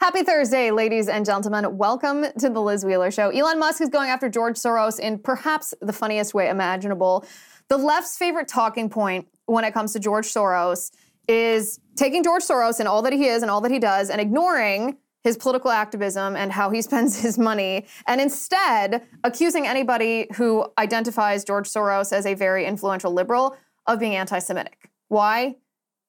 Happy Thursday, ladies and gentlemen. Welcome to the Liz Wheeler Show. Elon Musk is going after George Soros in perhaps the funniest way imaginable. The left's favorite talking point when it comes to George Soros is taking George Soros and all that he is and all that he does and ignoring his political activism and how he spends his money, and instead accusing anybody who identifies George Soros as a very influential liberal of being anti Semitic. Why?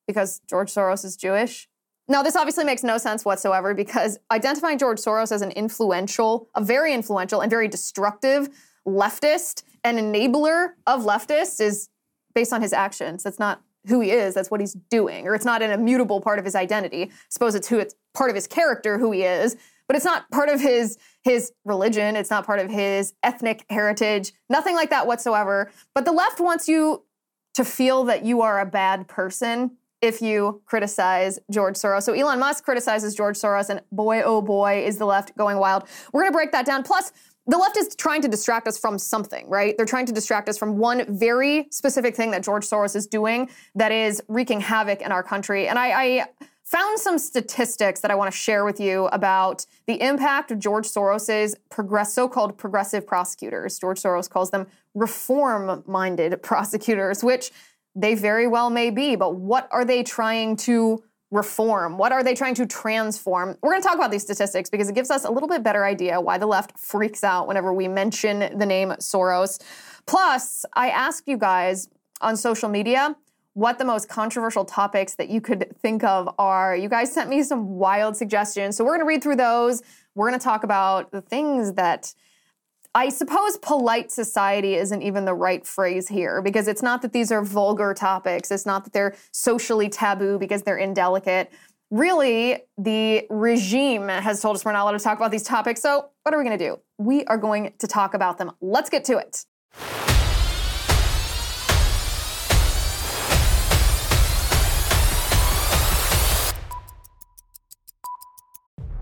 Because George Soros is Jewish? Now, this obviously makes no sense whatsoever because identifying George Soros as an influential, a very influential and very destructive leftist and enabler of leftists is based on his actions. That's not who he is, that's what he's doing. Or it's not an immutable part of his identity. I suppose it's who it's part of his character, who he is, but it's not part of his his religion, it's not part of his ethnic heritage, nothing like that whatsoever. But the left wants you to feel that you are a bad person if you criticize George Soros. So Elon Musk criticizes George Soros, and boy, oh boy, is the left going wild. We're gonna break that down. Plus, the left is trying to distract us from something, right? They're trying to distract us from one very specific thing that George Soros is doing that is wreaking havoc in our country. And I, I found some statistics that I want to share with you about the impact of George Soros's progress, so-called progressive prosecutors. George Soros calls them reform-minded prosecutors, which they very well may be, but what are they trying to reform? What are they trying to transform? We're going to talk about these statistics because it gives us a little bit better idea why the left freaks out whenever we mention the name Soros. Plus, I asked you guys on social media what the most controversial topics that you could think of are. You guys sent me some wild suggestions. So we're going to read through those. We're going to talk about the things that I suppose polite society isn't even the right phrase here because it's not that these are vulgar topics. It's not that they're socially taboo because they're indelicate. Really, the regime has told us we're not allowed to talk about these topics. So, what are we going to do? We are going to talk about them. Let's get to it.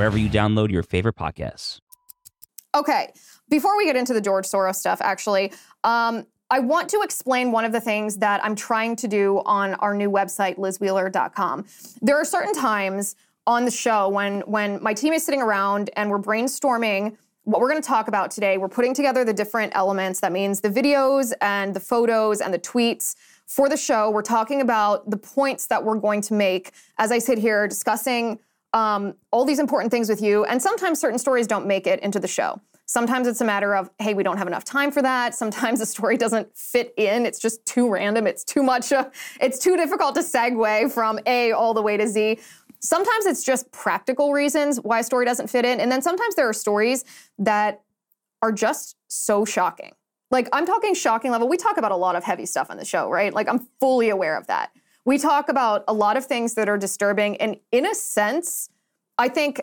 wherever you download your favorite podcasts. Okay, before we get into the George Soros stuff, actually, um, I want to explain one of the things that I'm trying to do on our new website, lizwheeler.com. There are certain times on the show when when my team is sitting around and we're brainstorming what we're going to talk about today. We're putting together the different elements. That means the videos and the photos and the tweets for the show. We're talking about the points that we're going to make as I sit here discussing um, all these important things with you. And sometimes certain stories don't make it into the show. Sometimes it's a matter of, hey, we don't have enough time for that. Sometimes the story doesn't fit in. It's just too random. It's too much. Uh, it's too difficult to segue from A all the way to Z. Sometimes it's just practical reasons why a story doesn't fit in. And then sometimes there are stories that are just so shocking. Like I'm talking shocking level. We talk about a lot of heavy stuff on the show, right? Like I'm fully aware of that. We talk about a lot of things that are disturbing. And in a sense, I think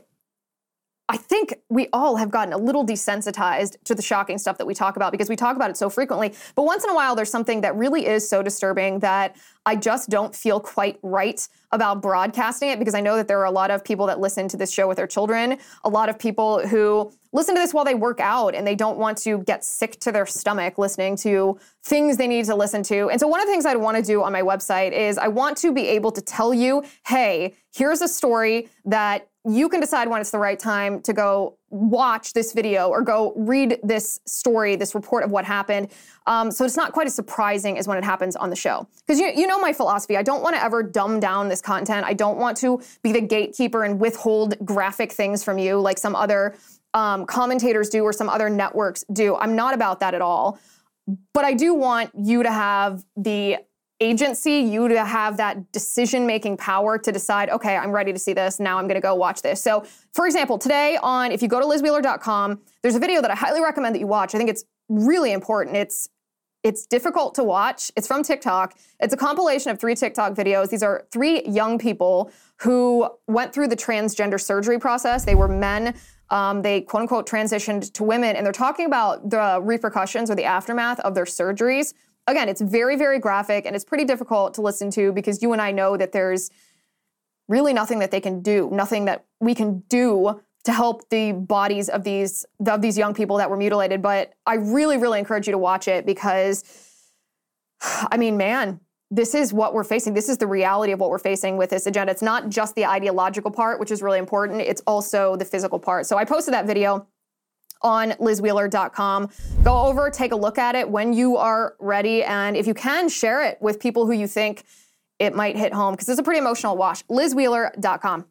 I think we all have gotten a little desensitized to the shocking stuff that we talk about because we talk about it so frequently. But once in a while, there's something that really is so disturbing that I just don't feel quite right about broadcasting it because I know that there are a lot of people that listen to this show with their children, a lot of people who listen to this while they work out and they don't want to get sick to their stomach listening to things they need to listen to. And so, one of the things I'd want to do on my website is I want to be able to tell you, hey, here's a story that you can decide when it's the right time to go watch this video or go read this story, this report of what happened. Um, so it's not quite as surprising as when it happens on the show. Because you, you know my philosophy. I don't want to ever dumb down this content. I don't want to be the gatekeeper and withhold graphic things from you like some other um, commentators do or some other networks do. I'm not about that at all. But I do want you to have the agency, you to have that decision making power to decide, okay, I'm ready to see this. Now I'm going to go watch this. So, for example, today on, if you go to lizwheeler.com, there's a video that I highly recommend that you watch. I think it's really important. It's it's difficult to watch. It's from TikTok. It's a compilation of three TikTok videos. These are three young people who went through the transgender surgery process. They were men. Um, they quote unquote transitioned to women, and they're talking about the repercussions or the aftermath of their surgeries again, it's very, very graphic and it's pretty difficult to listen to because you and I know that there's really nothing that they can do, nothing that we can do to help the bodies of these of these young people that were mutilated. But I really, really encourage you to watch it because, I mean, man, this is what we're facing. This is the reality of what we're facing with this agenda. It's not just the ideological part, which is really important. It's also the physical part. So I posted that video on lizwheeler.com. Go over, take a look at it when you are ready. And if you can, share it with people who you think it might hit home because it's a pretty emotional watch. lizwheeler.com.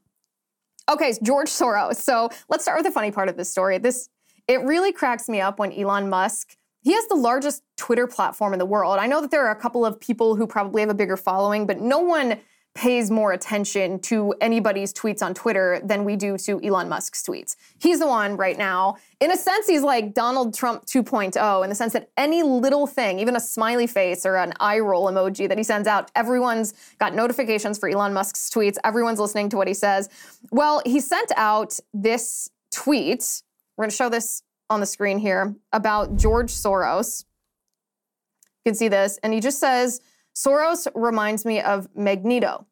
Okay, George Soros. So let's start with the funny part of this story. This it really cracks me up when Elon Musk he has the largest Twitter platform in the world. I know that there are a couple of people who probably have a bigger following, but no one pays more attention to anybody's tweets on Twitter than we do to Elon Musk's tweets. He's the one right now. In a sense, he's like Donald Trump 2.0 in the sense that any little thing, even a smiley face or an eye roll emoji that he sends out, everyone's got notifications for Elon Musk's tweets. Everyone's listening to what he says. Well, he sent out this tweet. We're going to show this on the screen here about George Soros. You can see this. And he just says, Soros reminds me of Magneto.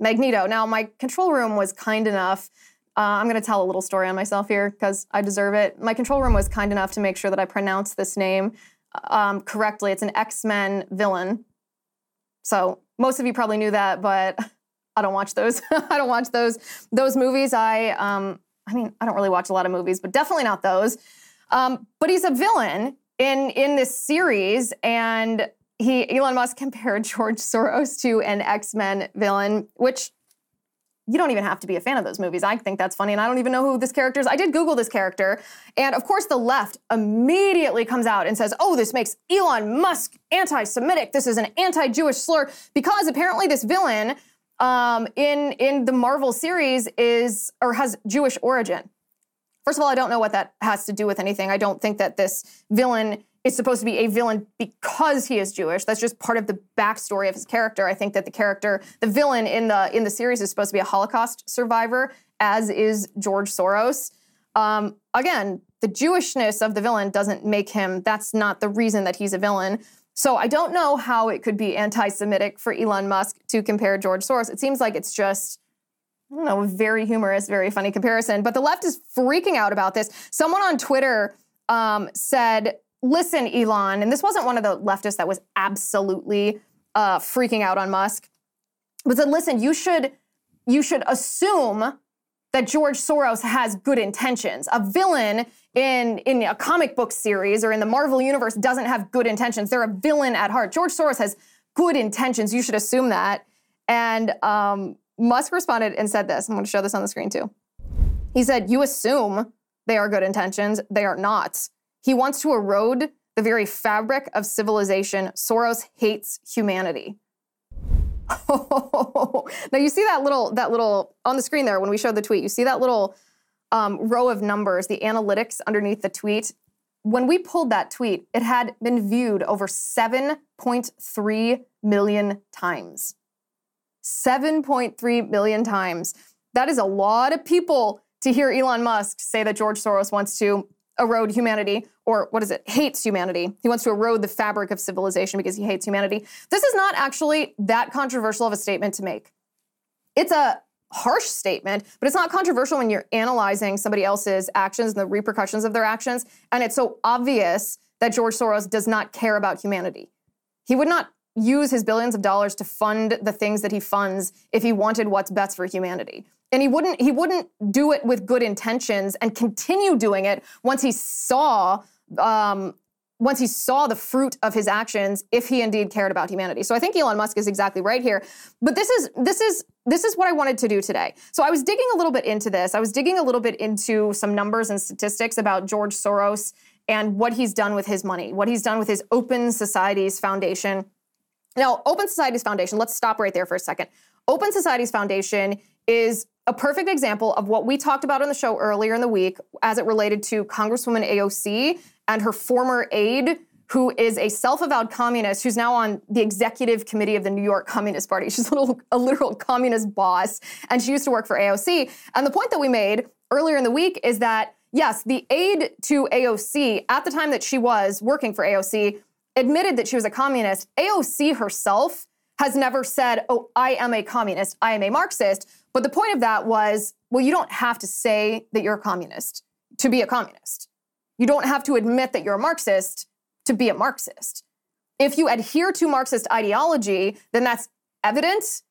Magneto. Now, my control room was kind enough. Uh, I'm going to tell a little story on myself here because I deserve it. My control room was kind enough to make sure that I pronounce this name um, correctly. It's an X Men villain. So most of you probably knew that, but I don't watch those. I don't watch those those movies. I um, I mean, I don't really watch a lot of movies, but definitely not those. Um, but he's a villain in in this series, and he Elon Musk compared George Soros to an X-Men villain, which you don't even have to be a fan of those movies. I think that's funny, and I don't even know who this character is. I did Google this character, and of course, the left immediately comes out and says, "Oh, this makes Elon Musk anti-Semitic. This is an anti-Jewish slur," because apparently this villain um, in in the Marvel series is or has Jewish origin. First of all, I don't know what that has to do with anything. I don't think that this villain is supposed to be a villain because he is Jewish. That's just part of the backstory of his character. I think that the character, the villain in the in the series, is supposed to be a Holocaust survivor, as is George Soros. Um, again, the Jewishness of the villain doesn't make him. That's not the reason that he's a villain. So I don't know how it could be anti-Semitic for Elon Musk to compare George Soros. It seems like it's just I don't know, a very humorous, very funny comparison. But the left is freaking out about this. Someone on Twitter um, said listen, Elon, and this wasn't one of the leftists that was absolutely uh, freaking out on Musk, but said, listen, you should you should assume that George Soros has good intentions. A villain in in a comic book series or in the Marvel universe doesn't have good intentions. They're a villain at heart. George Soros has good intentions. You should assume that. And um, Musk responded and said this. I'm going to show this on the screen too. He said, "You assume they are good intentions. They are not." He wants to erode the very fabric of civilization. Soros hates humanity. now you see that little that little on the screen there when we showed the tweet. You see that little um, row of numbers, the analytics underneath the tweet. When we pulled that tweet, it had been viewed over 7.3 million times. 7.3 million times. That is a lot of people to hear Elon Musk say that George Soros wants to erode humanity, or what is it? Hates humanity. He wants to erode the fabric of civilization because he hates humanity. This is not actually that controversial of a statement to make. It's a harsh statement, but it's not controversial when you're analyzing somebody else's actions and the repercussions of their actions. And it's so obvious that George Soros does not care about humanity. He would not use his billions of dollars to fund the things that he funds if he wanted what's best for humanity. And he wouldn't he wouldn't do it with good intentions and continue doing it once he saw um, once he saw the fruit of his actions if he indeed cared about humanity. So I think Elon Musk is exactly right here. But this is this is this is what I wanted to do today. So I was digging a little bit into this. I was digging a little bit into some numbers and statistics about George Soros and what he's done with his money, what he's done with his Open Societies Foundation. Now, Open Societies Foundation, let's stop right there for a second. Open Societies Foundation is a perfect example of what we talked about on the show earlier in the week as it related to Congresswoman AOC and her former aide, who is a self-avowed communist who's now on the executive committee of the New York Communist Party. She's a, little, a literal communist boss, and she used to work for AOC. And the point that we made earlier in the week is that yes, the aide to AOC at the time that she was working for AOC admitted that she was a communist. AOC herself has never said, "Oh, I am a communist. I am a Marxist." But the point of that was, well, you don't have to say that you're a communist to be a communist. You don't have to admit that you're a Marxist to be a Marxist. If you adhere to Marxist ideology, then that's evidence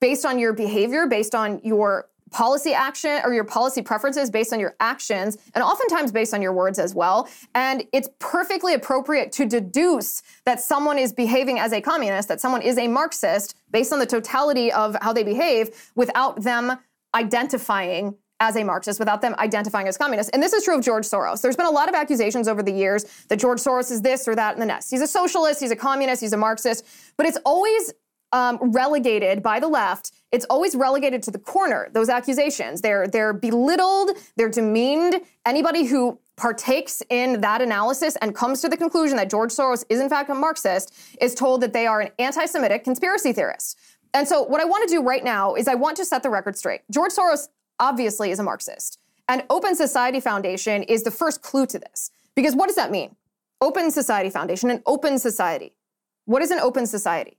based on your behavior, based on your policy action or your policy preferences based on your actions and oftentimes based on your words as well. And it's perfectly appropriate to deduce that someone is behaving as a communist, that someone is a Marxist based on the totality of how they behave without them identifying as a Marxist without them identifying as communist. And this is true of George Soros. There's been a lot of accusations over the years that George Soros is this or that and the next. He's a socialist, he's a communist, he's a Marxist, but it's always um, relegated by the left. It's always relegated to the corner. Those accusations, they're they're belittled, they're demeaned. Anybody who partakes in that analysis and comes to the conclusion that George Soros is in fact a Marxist is told that they are an anti-Semitic conspiracy theorist. And so, what I want to do right now is I want to set the record straight. George Soros obviously is a Marxist. And Open Society Foundation is the first clue to this. Because what does that mean? Open Society Foundation, an open society. What is an open society?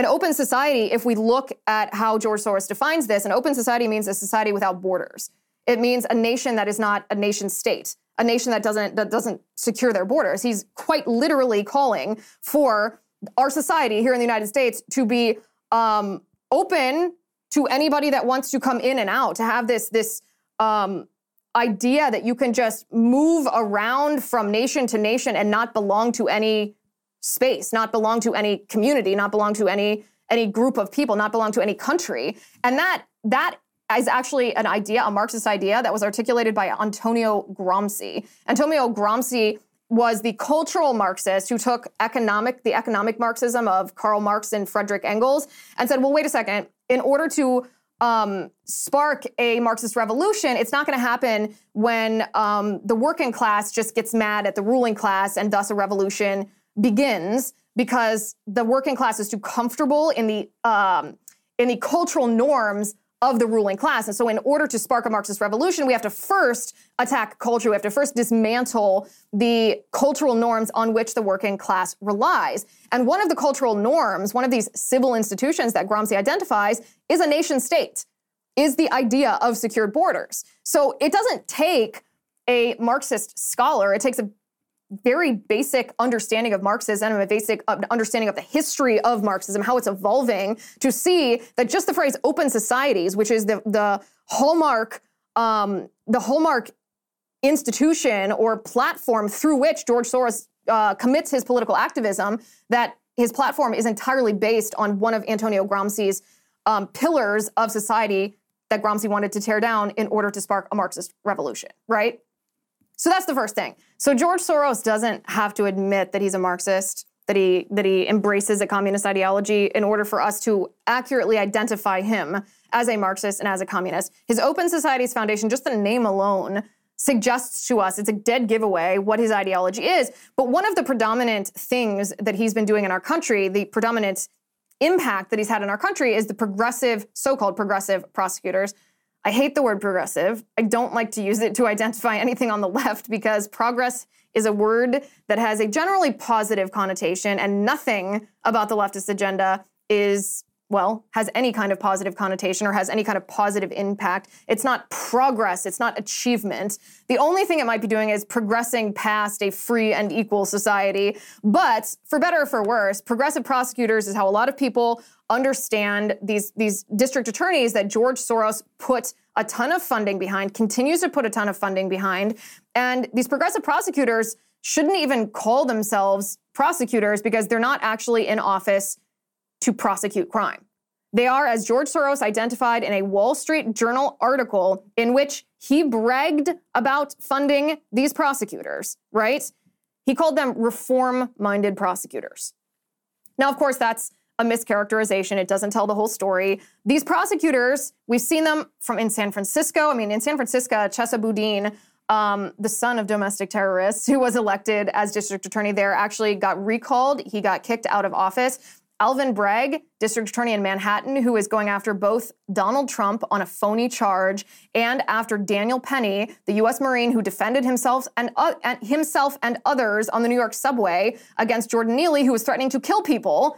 An open society, if we look at how George Soros defines this, an open society means a society without borders. It means a nation that is not a nation state, a nation that doesn't that doesn't secure their borders. He's quite literally calling for our society here in the United States to be um, open to anybody that wants to come in and out, to have this this um, idea that you can just move around from nation to nation and not belong to any space, not belong to any community, not belong to any any group of people, not belong to any country. And that that is actually an idea, a Marxist idea that was articulated by Antonio Gramsci. Antonio Gramsci was the cultural Marxist who took economic, the economic Marxism of Karl Marx and Frederick Engels, and said, well, wait a second, in order to um, spark a Marxist revolution, it's not going to happen when um, the working class just gets mad at the ruling class and thus a revolution begins because the working class is too comfortable in the um, in the cultural norms of the ruling class. And so, in order to spark a Marxist revolution, we have to first attack culture. We have to first dismantle the cultural norms on which the working class relies. And one of the cultural norms, one of these civil institutions that Gramsci identifies, is a nation state, is the idea of secured borders. So, it doesn't take a Marxist scholar, it takes a very basic understanding of Marxism a basic uh, understanding of the history of Marxism, how it's evolving, to see that just the phrase open societies, which is the, the hallmark, um, the hallmark institution or platform through which George Soros uh, commits his political activism, that his platform is entirely based on one of Antonio Gramsci's um, pillars of society that Gramsci wanted to tear down in order to spark a Marxist revolution, right? So that's the first thing. So George Soros doesn't have to admit that he's a Marxist, that he that he embraces a communist ideology in order for us to accurately identify him as a Marxist and as a communist. His Open Societies Foundation, just the name alone, suggests to us it's a dead giveaway what his ideology is. But one of the predominant things that he's been doing in our country, the predominant impact that he's had in our country is the progressive, so-called progressive prosecutors I hate the word progressive. I don't like to use it to identify anything on the left because progress is a word that has a generally positive connotation, and nothing about the leftist agenda is well, has any kind of positive connotation or has any kind of positive impact. It's not progress, it's not achievement. The only thing it might be doing is progressing past a free and equal society. But for better or for worse, progressive prosecutors is how a lot of people understand these, these district attorneys that George Soros put a ton of funding behind, continues to put a ton of funding behind. And these progressive prosecutors shouldn't even call themselves prosecutors because they're not actually in office to prosecute crime. They are, as George Soros identified in a Wall Street Journal article in which he bragged about funding these prosecutors, right? He called them reform minded prosecutors. Now, of course, that's a mischaracterization. It doesn't tell the whole story. These prosecutors, we've seen them from in San Francisco. I mean, in San Francisco, Chesa Boudin, um, the son of domestic terrorists who was elected as district attorney there, actually got recalled. He got kicked out of office. Alvin Bragg, district attorney in Manhattan, who is going after both Donald Trump on a phony charge and after Daniel Penny, the U.S. Marine who defended himself and, uh, and himself and others on the New York subway against Jordan Neely, who was threatening to kill people.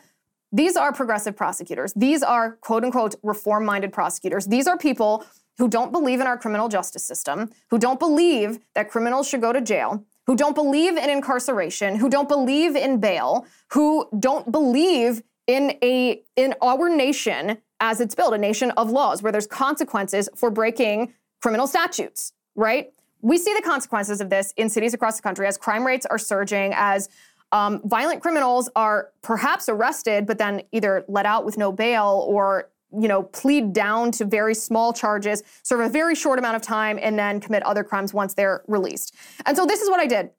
These are progressive prosecutors. These are quote unquote reform minded prosecutors. These are people who don't believe in our criminal justice system, who don't believe that criminals should go to jail, who don't believe in incarceration, who don't believe in bail, who don't believe in a in our nation as it's built, a nation of laws where there's consequences for breaking criminal statutes, right? We see the consequences of this in cities across the country as crime rates are surging, as um, violent criminals are perhaps arrested, but then either let out with no bail or you know plead down to very small charges, serve a very short amount of time, and then commit other crimes once they're released. And so this is what I did.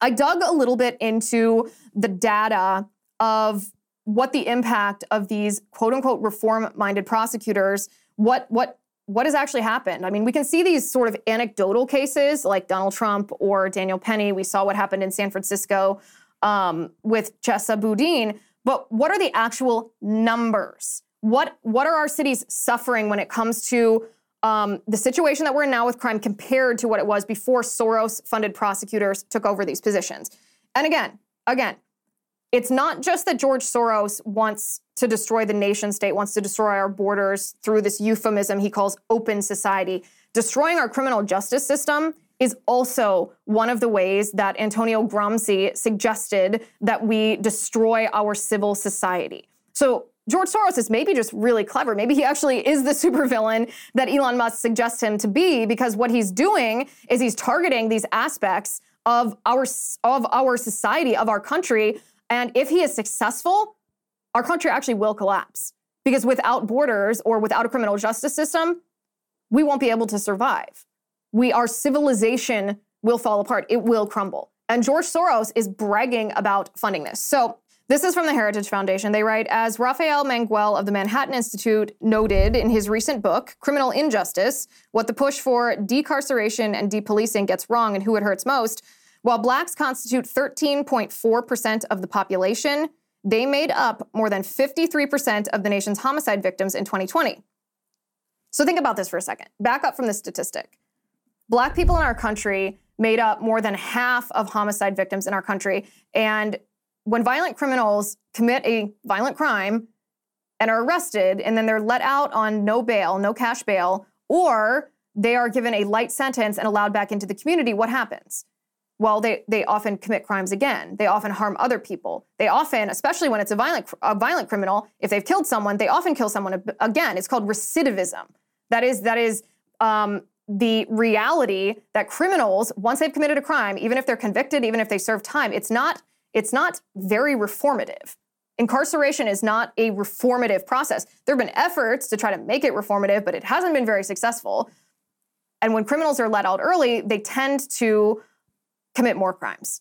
I dug a little bit into the data of what the impact of these quote unquote reform minded prosecutors, what, what, what has actually happened? I mean, we can see these sort of anecdotal cases like Donald Trump or Daniel Penny. We saw what happened in San Francisco um, with Chesa Boudin. But what are the actual numbers? What, what are our cities suffering when it comes to um, the situation that we're in now with crime compared to what it was before Soros funded prosecutors took over these positions? And again, again, it's not just that George Soros wants to destroy the nation state, wants to destroy our borders through this euphemism he calls open society. Destroying our criminal justice system is also one of the ways that Antonio Gramsci suggested that we destroy our civil society. So George Soros is maybe just really clever. Maybe he actually is the supervillain that Elon Musk suggests him to be because what he's doing is he's targeting these aspects of our of our society, of our country and if he is successful, our country actually will collapse because without borders or without a criminal justice system, we won't be able to survive. We, our civilization will fall apart. It will crumble. And George Soros is bragging about funding this. So this is from the Heritage Foundation. They write As Rafael Mangual of the Manhattan Institute noted in his recent book, Criminal Injustice What the Push for Decarceration and Depolicing Gets Wrong and Who It Hurts Most, while blacks constitute 13.4% of the population, they made up more than 53% of the nation's homicide victims in 2020. So think about this for a second. Back up from this statistic. Black people in our country made up more than half of homicide victims in our country. And when violent criminals commit a violent crime and are arrested, and then they're let out on no bail, no cash bail, or they are given a light sentence and allowed back into the community, what happens? Well, they, they often commit crimes again. They often harm other people. They often, especially when it's a violent, a violent criminal, if they've killed someone, they often kill someone again. It's called recidivism. That is, that is um, the reality that criminals, once they've committed a crime, even if they're convicted, even if they serve time, it's not, it's not very reformative. Incarceration is not a reformative process. There have been efforts to try to make it reformative, but it hasn't been very successful. And when criminals are let out early, they tend to commit more crimes.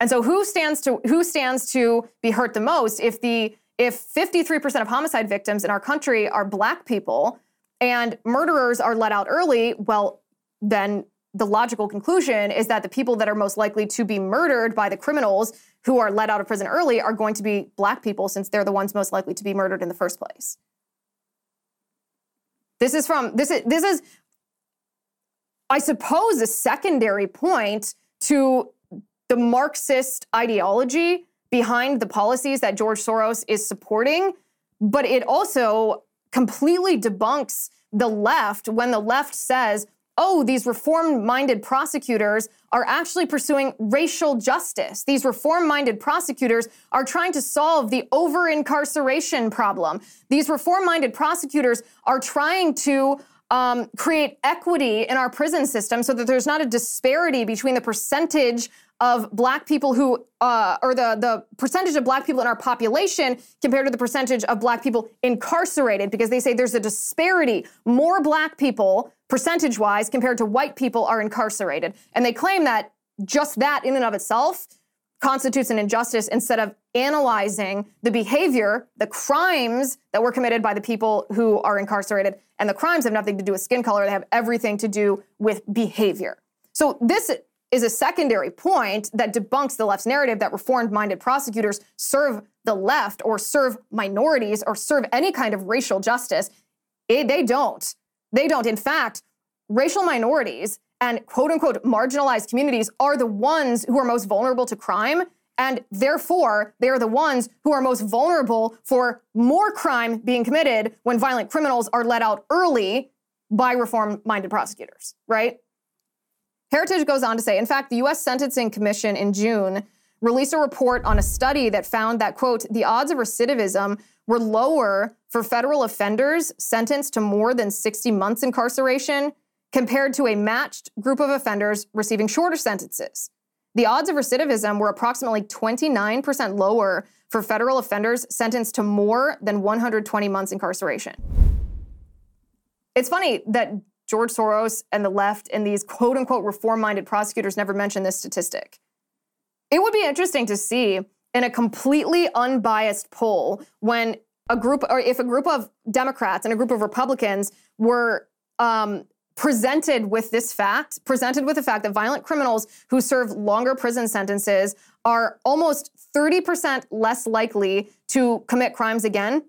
And so who stands to who stands to be hurt the most if the if 53% of homicide victims in our country are black people and murderers are let out early, well then the logical conclusion is that the people that are most likely to be murdered by the criminals who are let out of prison early are going to be black people since they're the ones most likely to be murdered in the first place. This is from this is this is I suppose a secondary point to the Marxist ideology behind the policies that George Soros is supporting. but it also completely debunks the left when the left says, oh, these reform minded prosecutors are actually pursuing racial justice. These reform minded prosecutors are trying to solve the over incarceration problem. These reform minded prosecutors are trying to um, create equity in our prison system so that there's not a disparity between the percentage of black people who, uh, or the, the percentage of black people in our population compared to the percentage of black people incarcerated, because they say there's a disparity. More black people, percentage wise, compared to white people, are incarcerated. And they claim that just that in and of itself constitutes an injustice instead of analyzing the behavior, the crimes that were committed by the people who are incarcerated. And the crimes have nothing to do with skin color, they have everything to do with behavior. So this is a secondary point that debunks the left's narrative that reformed minded prosecutors serve the left or serve minorities or serve any kind of racial justice. It, they don't. They don't. In fact, racial minorities and quote unquote marginalized communities are the ones who are most vulnerable to crime. And therefore, they are the ones who are most vulnerable for more crime being committed when violent criminals are let out early by reform minded prosecutors, right? Heritage goes on to say, in fact, the U.S. Sentencing Commission in June released a report on a study that found that, quote, the odds of recidivism were lower for federal offenders sentenced to more than 60 months incarceration compared to a matched group of offenders receiving shorter sentences. The odds of recidivism were approximately 29% lower for federal offenders sentenced to more than 120 months incarceration. It's funny that George Soros and the left and these quote unquote reform minded prosecutors never mention this statistic. It would be interesting to see in a completely unbiased poll when a group or if a group of Democrats and a group of Republicans were um, presented with this fact, presented with the fact that violent criminals who serve longer prison sentences are almost 30% less likely to commit crimes again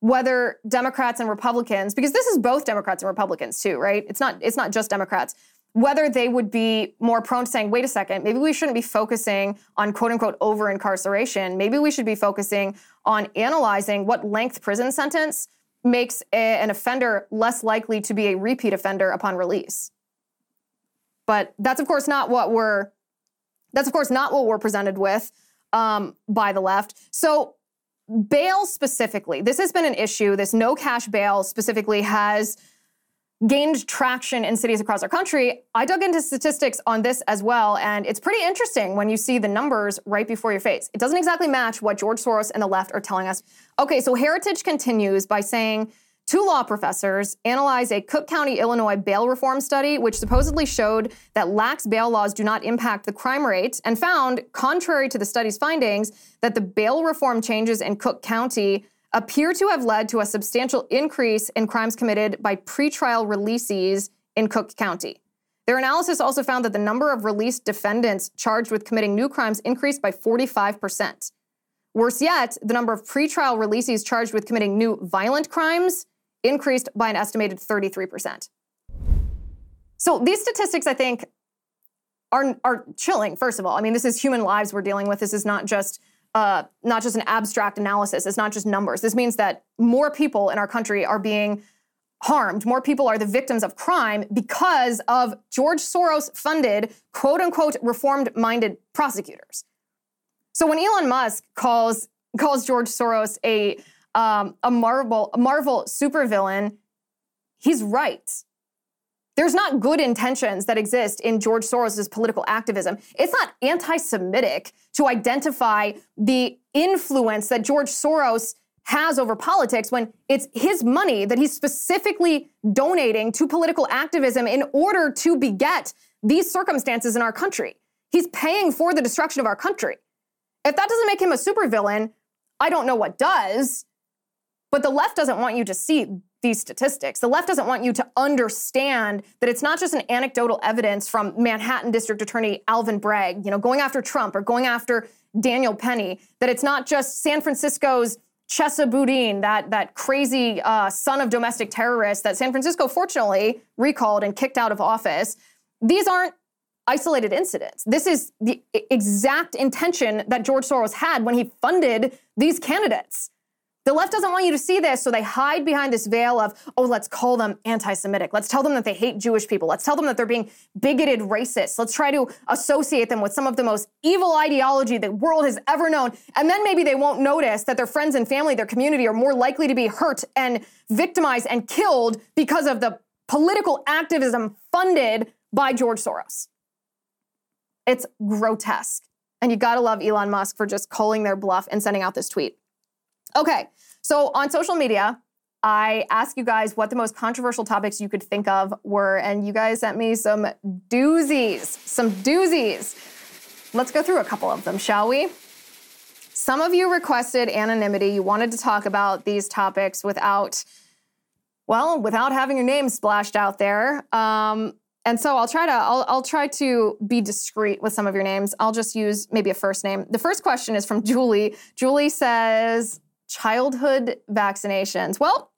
whether Democrats and Republicans, because this is both Democrats and Republicans too, right? It's not it's not just Democrats. Whether they would be more prone to saying, wait a second, maybe we shouldn't be focusing on quote unquote over incarceration. Maybe we should be focusing on analyzing what length prison sentence makes a, an offender less likely to be a repeat offender upon release. But that's of course not what we're that's of course not what we're presented with um, by the left. So bail specifically, this has been an issue. This no cash bail specifically has gained traction in cities across our country. I dug into statistics on this as well, and it's pretty interesting when you see the numbers right before your face. It doesn't exactly match what George Soros and the left are telling us. Okay, so Heritage continues by saying Two law professors analyzed a Cook County, Illinois bail reform study, which supposedly showed that lax bail laws do not impact the crime rate, and found, contrary to the study's findings, that the bail reform changes in Cook County appear to have led to a substantial increase in crimes committed by pretrial releasees in Cook County. Their analysis also found that the number of released defendants charged with committing new crimes increased by 45%. Worse yet, the number of pretrial releasees charged with committing new violent crimes increased by an estimated 33%. So these statistics, I think, are, are chilling, first of all. I mean, this is human lives we're dealing with. This is not just uh, not just an abstract analysis. It's not just numbers. This means that more people in our country are being harmed. More people are the victims of crime because of George Soros funded, quote unquote, reformed minded prosecutors. So when Elon Musk calls calls George Soros a um, a Marvel a Marvel supervillain, he's right. There's not good intentions that exist in George Soros' political activism. It's not anti Semitic to identify the influence that George Soros has over politics when it's his money that he's specifically donating to political activism in order to beget these circumstances in our country. He's paying for the destruction of our country. If that doesn't make him a supervillain, I don't know what does. But the left doesn't want you to see these statistics. The left doesn't want you to understand that it's not just an anecdotal evidence from Manhattan District Attorney Alvin Bragg, you know, going after Trump or going after Daniel Penny, that it's not just San Francisco's Chesa Boudin, that, that crazy uh, son of domestic terrorists that San Francisco fortunately recalled and kicked out of office. These aren't isolated incidents. This is the exact intention that George Soros had when he funded these candidates The left doesn't want you to see this, so they hide behind this veil of, oh, let's call them anti Semitic. Let's tell them that they hate Jewish people. Let's tell them that they're being bigoted racists. Let's try to associate them with some of the most evil ideology the world has ever known. And then maybe they won't notice that their friends and family, their community are more likely to be hurt and victimized and killed because of the political activism funded by George Soros. It's grotesque. And you gotta love Elon Musk for just calling their bluff and sending out this tweet. Okay, so on social media, I asked you guys what the most controversial topics you could think of were, and you guys sent me some doozies, some doozies. Let's go through a couple of them, shall we? Some of you requested anonymity. You wanted to talk about these topics without, well, without having your name splashed out there. Um, and so I'll try to I'll, I'll try to be discreet with some of your names. I'll just use maybe a first name. The first question is from Julie. Julie says childhood vaccinations. Well,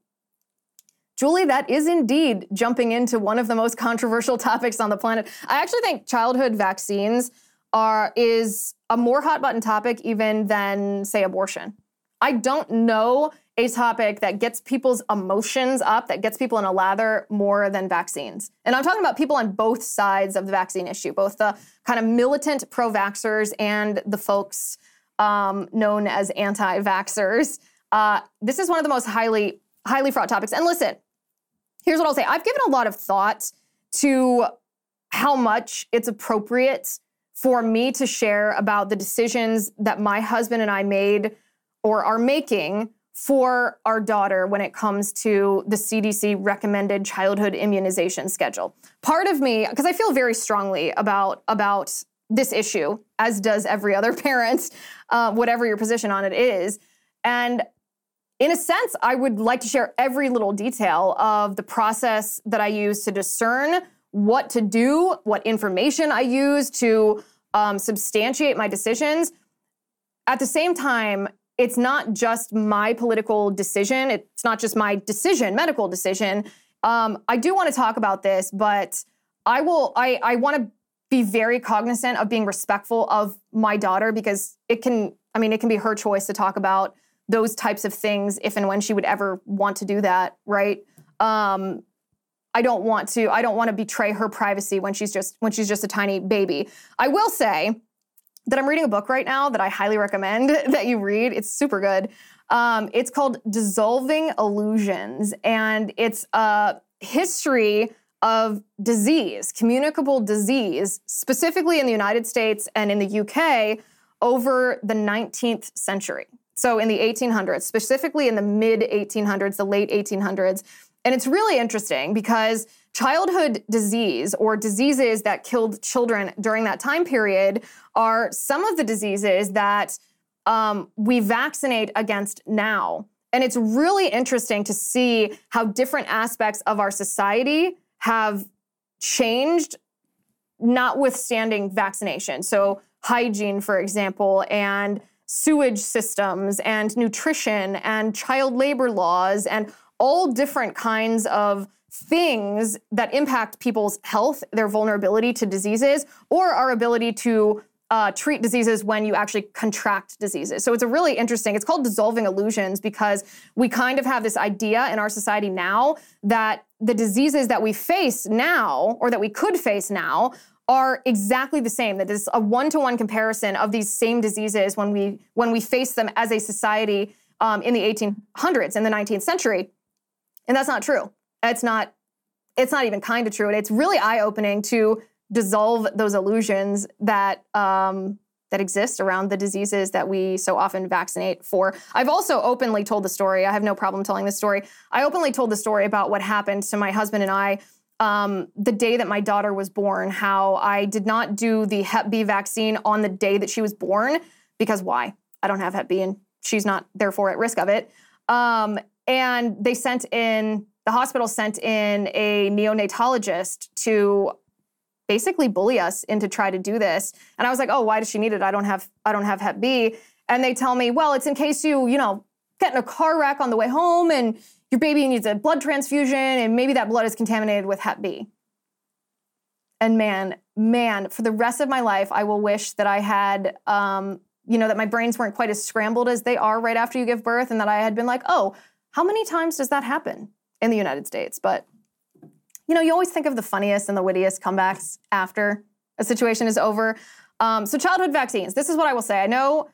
Julie, that is indeed jumping into one of the most controversial topics on the planet. I actually think childhood vaccines are is a more hot button topic even than say abortion. I don't know a topic that gets people's emotions up, that gets people in a lather more than vaccines. And I'm talking about people on both sides of the vaccine issue, both the kind of militant pro vaxxers and the folks um, known as anti vaxxers. Uh, this is one of the most highly, highly fraught topics. And listen, here's what I'll say I've given a lot of thought to how much it's appropriate for me to share about the decisions that my husband and I made or are making for our daughter when it comes to the CDC recommended childhood immunization schedule. Part of me, because I feel very strongly about about this issue, as does every other parent, uh, whatever your position on it is, and in a sense, I would like to share every little detail of the process that I use to discern what to do, what information I use to um, substantiate my decisions. At the same time, it's not just my political decision. It's not just my decision, medical decision. Um, I do want to talk about this, but I will. I, I want to be very cognizant of being respectful of my daughter because it can. I mean, it can be her choice to talk about those types of things if and when she would ever want to do that, right? Um, I don't want to. I don't want to betray her privacy when she's just when she's just a tiny baby. I will say that I'm reading a book right now that I highly recommend that you read. It's super good. Um, it's called Dissolving Illusions, and it's a history of disease, communicable disease, specifically in the United States and in the UK over the 19th century. So in the 1800s, specifically in the mid 1800s, the late 1800s. And it's really interesting because childhood disease or diseases that killed children during that time period are some of the diseases that um, we vaccinate against now. And it's really interesting to see how different aspects of our society have changed, notwithstanding vaccination. So, hygiene, for example, and sewage systems, and nutrition, and child labor laws, and all different kinds of things that impact people's health, their vulnerability to diseases, or our ability to uh, treat diseases when you actually contract diseases. So it's a really interesting, it's called dissolving illusions because we kind of have this idea in our society now that the diseases that we face now, or that we could face now, are exactly the same. That is a one-to-one comparison of these same diseases when we when we face them as a society um, in the 1800s, in the 19th century, and that's not true. It's not. It's not even kind of true, and it's really eye-opening to dissolve those illusions that um, that exist around the diseases that we so often vaccinate for. I've also openly told the story. I have no problem telling the story. I openly told the story about what happened to my husband and I um, the day that my daughter was born. How I did not do the Hep B vaccine on the day that she was born because why? I don't have Hep B, and she's not therefore at risk of it. Um, and they sent in the hospital sent in a neonatologist to basically bully us into try to do this. And I was like, oh, why does she need it? I don't have I don't have Hep B. And they tell me, well, it's in case you, you know, get in a car wreck on the way home and your baby needs a blood transfusion and maybe that blood is contaminated with Hep B. And man, man, for the rest of my life, I will wish that I had um, you know, that my brains weren't quite as scrambled as they are right after you give birth, and that I had been like, oh, how many times does that happen in the United States? But, you know, you always think of the funniest and the wittiest comebacks after a situation is over. Um, so, childhood vaccines. This is what I will say. I know,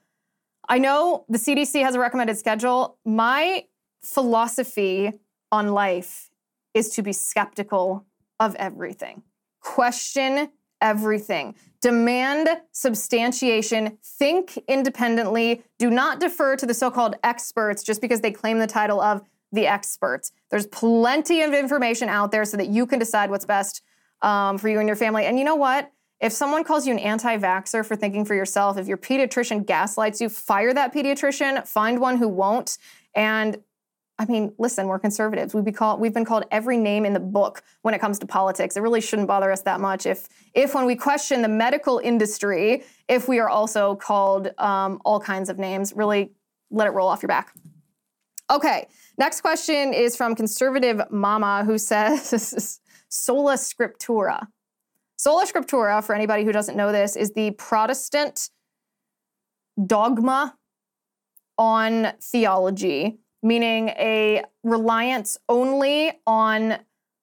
I know the CDC has a recommended schedule. My philosophy on life is to be skeptical of everything. Question everything. Demand substantiation. Think independently. Do not defer to the so called experts just because they claim the title of the experts. There's plenty of information out there so that you can decide what's best um, for you and your family. And you know what? If someone calls you an anti vaxxer for thinking for yourself, if your pediatrician gaslights you, fire that pediatrician, find one who won't, and I mean, listen, we're conservatives. We've been called we've been called every name in the book when it comes to politics. It really shouldn't bother us that much if if when we question the medical industry, if we are also called um, all kinds of names. Really, let it roll off your back. Okay, next question is from conservative mama who says sola scriptura. Sola scriptura, for anybody who doesn't know this, is the Protestant dogma on theology meaning a reliance only on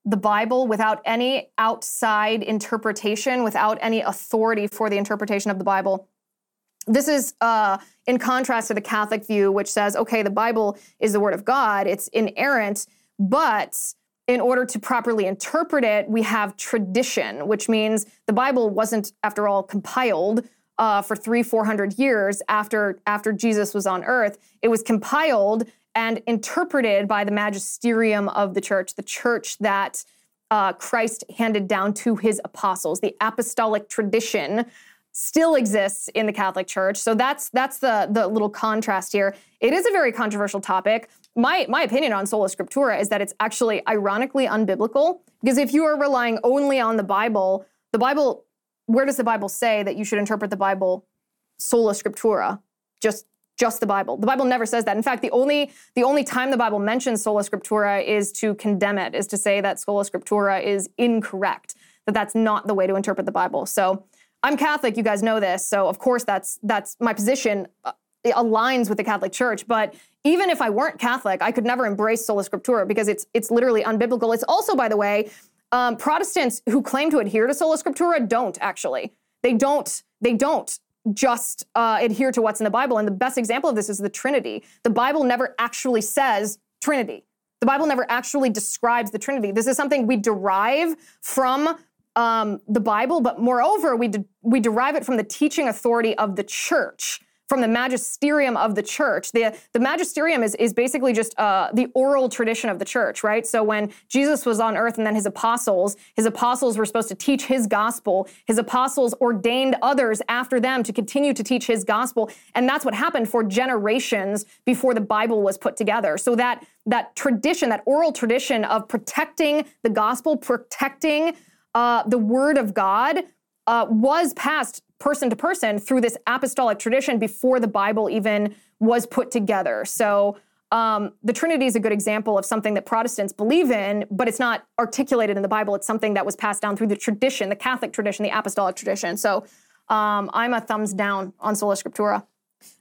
the Bible without any outside interpretation, without any authority for the interpretation of the Bible. This is uh, in contrast to the Catholic view, which says, okay, the Bible is the Word of God, it's inerrant, but in order to properly interpret it, we have tradition, which means the Bible wasn't, after all, compiled uh, for three, four hundred years after after Jesus was on earth. It was compiled and interpreted by the magisterium of the church, the church that uh, Christ handed down to his apostles. The apostolic tradition still exists in the Catholic Church. So that's that's the the little contrast here. It is a very controversial topic. My my opinion on sola scriptura is that it's actually ironically unbiblical because if you are relying only on the Bible, the Bible where does the Bible say that you should interpret the Bible sola scriptura? Just just the Bible. The Bible never says that. In fact, the only the only time the Bible mentions sola scriptura is to condemn it, is to say that sola scriptura is incorrect, that that's not the way to interpret the Bible. So I'm Catholic, you guys know this. So of course that's that's my position uh, aligns with the Catholic Church, but even if I weren't Catholic, I could never embrace sola scriptura because it's it's literally unbiblical. It's also, by the way, um, Protestants who claim to adhere to sola scriptura don't actually. They don't. They don't just uh, adhere to what's in the Bible. And the best example of this is the Trinity. The Bible never actually says Trinity. The Bible never actually describes the Trinity. This is something we derive from um, the Bible, but moreover, we, de- we derive it from the teaching authority of the church from the magisterium of the church. The, the magisterium is, is basically just uh, the oral tradition of the church, right? So when Jesus was on earth and then his apostles, his apostles were supposed to teach his gospel. His apostles ordained others after them to continue to teach his gospel. And that's what happened for generations before the Bible was put together. So that, that tradition, that oral tradition of protecting the gospel, protecting uh, the word of God, uh, was passed person to person through this apostolic tradition before the Bible even was put together. So um, the Trinity is a good example of something that Protestants believe in, but it's not articulated in the Bible. It's something that was passed down through the tradition, the Catholic tradition, the apostolic tradition. So um, I'm a thumbs down on sola scriptura.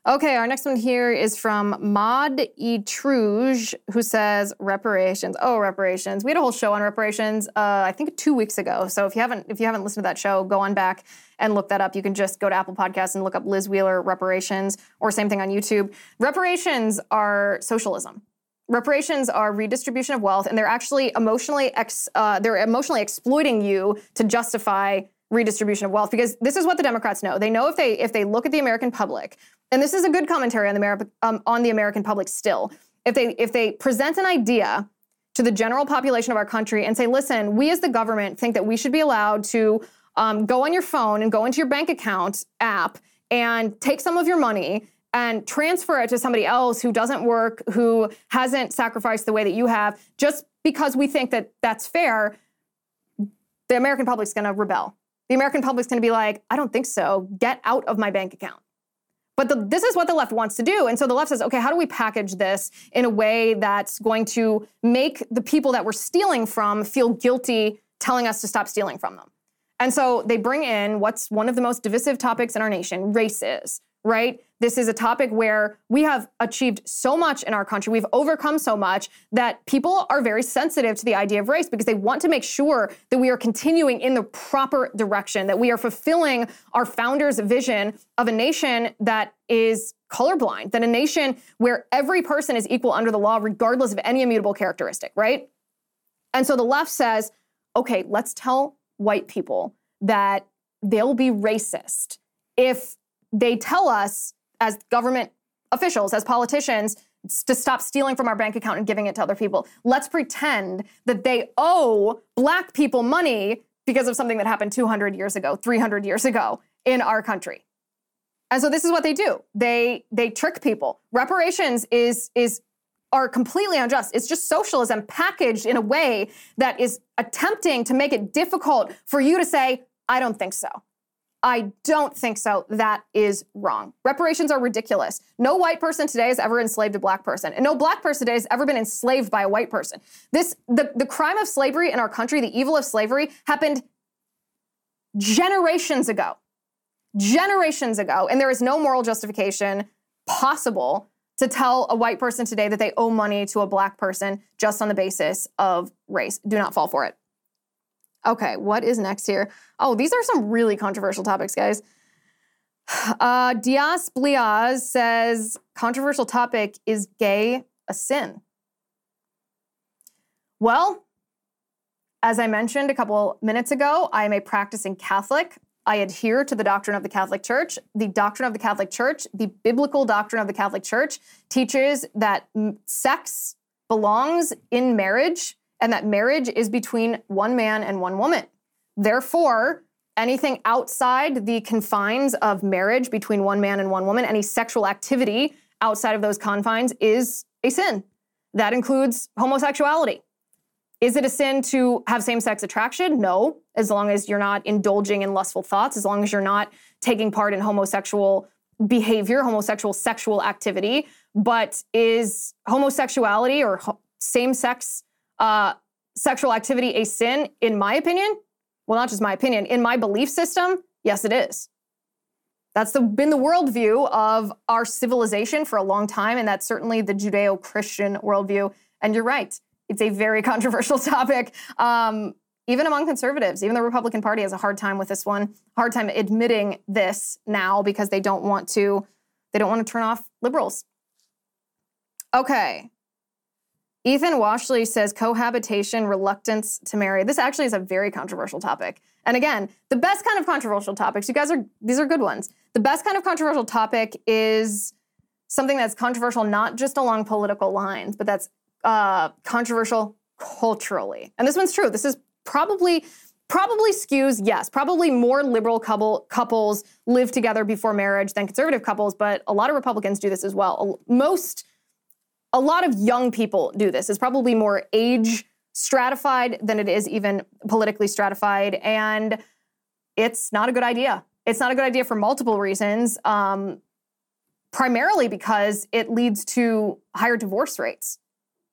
Okay, our next one here is from Maud Etruge, who says reparations. Oh, reparations. We had a whole show on reparations, uh, I think two weeks ago. So if you haven't if you haven't listened to that show, go on back and look that up. You can just go to Apple Podcasts and look up Liz Wheeler reparations, or same thing on YouTube. Reparations are socialism. Reparations are redistribution of wealth, and they're actually emotionally ex, uh, they're emotionally exploiting you to justify redistribution of wealth because this is what the Democrats know. They know if they if they look at the American public, and this is a good commentary on the American um, on the American public still. If they if they present an idea to the general population of our country and say, listen, we as the government think that we should be allowed to um, go on your phone and go into your bank account app and take some of your money and transfer it to somebody else who doesn't work, who hasn't sacrificed the way that you have, just because we think that that's fair, the American public's going to rebel the American public's going to be like, I don't think so. Get out of my bank account. But the, this is what the left wants to do. And so the left says, okay, how do we package this in a way that's going to make the people that we're stealing from feel guilty telling us to stop stealing from them? And so they bring in what's one of the most divisive topics in our nation race is, right? This is a topic where we have achieved so much in our country. We've overcome so much that people are very sensitive to the idea of race because they want to make sure that we are continuing in the proper direction, that we are fulfilling our founders' vision of a nation that is colorblind, that a nation where every person is equal under the law, regardless of any immutable characteristic, right? And so the left says, okay, let's tell white people that they'll be racist if they tell us as government officials, as politicians, to stop stealing from our bank account and giving it to other people. Let's pretend that they owe black people money because of something that happened 200 years ago, 300 years ago in our country. And so this is what they do. They they trick people. Reparations is is are completely unjust. It's just socialism packaged in a way that is attempting to make it difficult for you to say, I don't think so. I don't think so. That is wrong. Reparations are ridiculous. No white person today has ever enslaved a black person, and no black person today has ever been enslaved by a white person. This the, the crime of slavery in our country, the evil of slavery, happened generations ago. Generations ago, and there is no moral justification possible to tell a white person today that they owe money to a black person just on the basis of race. Do not fall for it. Okay, what is next here? Oh, these are some really controversial topics, guys. Uh, Dias Bliaz says controversial topic is gay a sin? Well, as I mentioned a couple minutes ago, I am a practicing Catholic. I adhere to the doctrine of the Catholic Church. The doctrine of the Catholic Church, the biblical doctrine of the Catholic Church, teaches that sex belongs in marriage and that marriage is between one man and one woman. Therefore, anything outside the confines of marriage between one man and one woman, any sexual activity outside of those confines is a sin. That includes homosexuality. Is it a sin to have same sex attraction? No, as long as you're not indulging in lustful thoughts, as long as you're not taking part in homosexual behavior, homosexual sexual activity. But is homosexuality or same sex uh, sexual activity a sin? In my opinion, well, not just my opinion, in my belief system, yes, it is. That's the, been the worldview of our civilization for a long time, and that's certainly the Judeo Christian worldview. And you're right, it's a very controversial topic. Um, even among conservatives, even the Republican Party has a hard time with this one, hard time admitting this now because they don't want to, they don't want to turn off liberals. Okay. Ethan Washley says cohabitation, reluctance to marry. This actually is a very controversial topic. And again, the best kind of controversial topics, you guys are, these are good ones. The best kind of controversial topic is something that's controversial not just along political lines, but that's uh, controversial culturally. And this one's true. This is probably probably skews yes probably more liberal couple, couples live together before marriage than conservative couples but a lot of republicans do this as well most a lot of young people do this. It's probably more age stratified than it is even politically stratified. And it's not a good idea. It's not a good idea for multiple reasons. Um, primarily because it leads to higher divorce rates.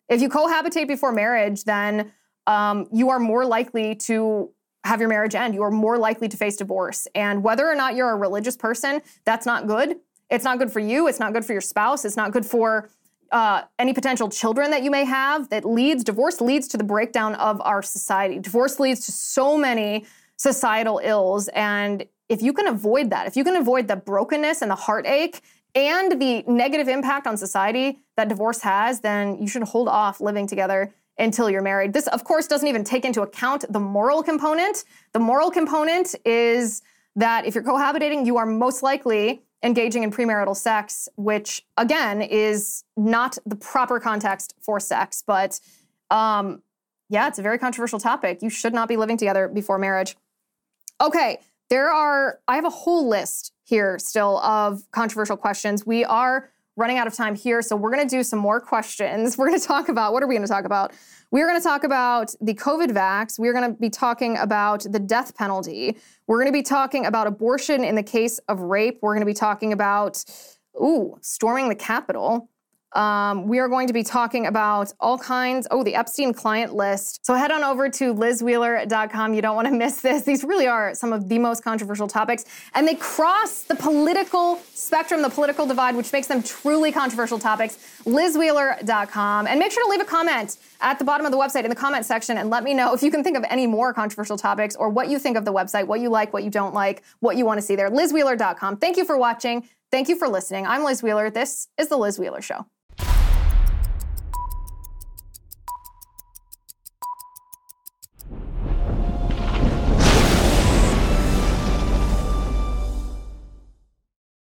If you cohabitate before marriage, then um, you are more likely to have your marriage end. You are more likely to face divorce. And whether or not you're a religious person, that's not good. It's not good for you. It's not good for your spouse. It's not good for uh, any potential children that you may have that leads divorce leads to the breakdown of our society. Divorce leads to so many societal ills. And if you can avoid that if you can avoid the brokenness and the heartache and the negative impact on society that divorce has then you should hold off living together until you're married. This of course doesn't even take into account the moral component. The moral component is that if you're cohabitating you are most likely engaging in premarital sex, which again is not the proper context for sex, but um, yeah, it's a very controversial topic. You should not be living together before marriage. Okay, there are, I have a whole list here still of controversial questions. We are running out of time here, so we're gonna do some more questions. We're gonna talk about what are we gonna talk about? We're going to talk about the COVID vax. We're going to be talking about the death penalty. We're going to be talking about abortion in the case of rape. We're going to be talking about, ooh, storming the Capitol. Um, we are going to be talking about all kinds. Oh, the Epstein client list. So head on over to lizwheeler.com. You don't want to miss this. These really are some of the most controversial topics, and they cross the political spectrum, the political divide, which makes them truly controversial topics. lizwheeler.com. And make sure to leave a comment at the bottom of the website in the comment section and let me know if you can think of any more controversial topics or what you think of the website, what you like, what you don't like, what you want to see there. lizwheeler.com. Thank you for watching. Thank you for listening. I'm Liz Wheeler. This is The Liz Wheeler Show.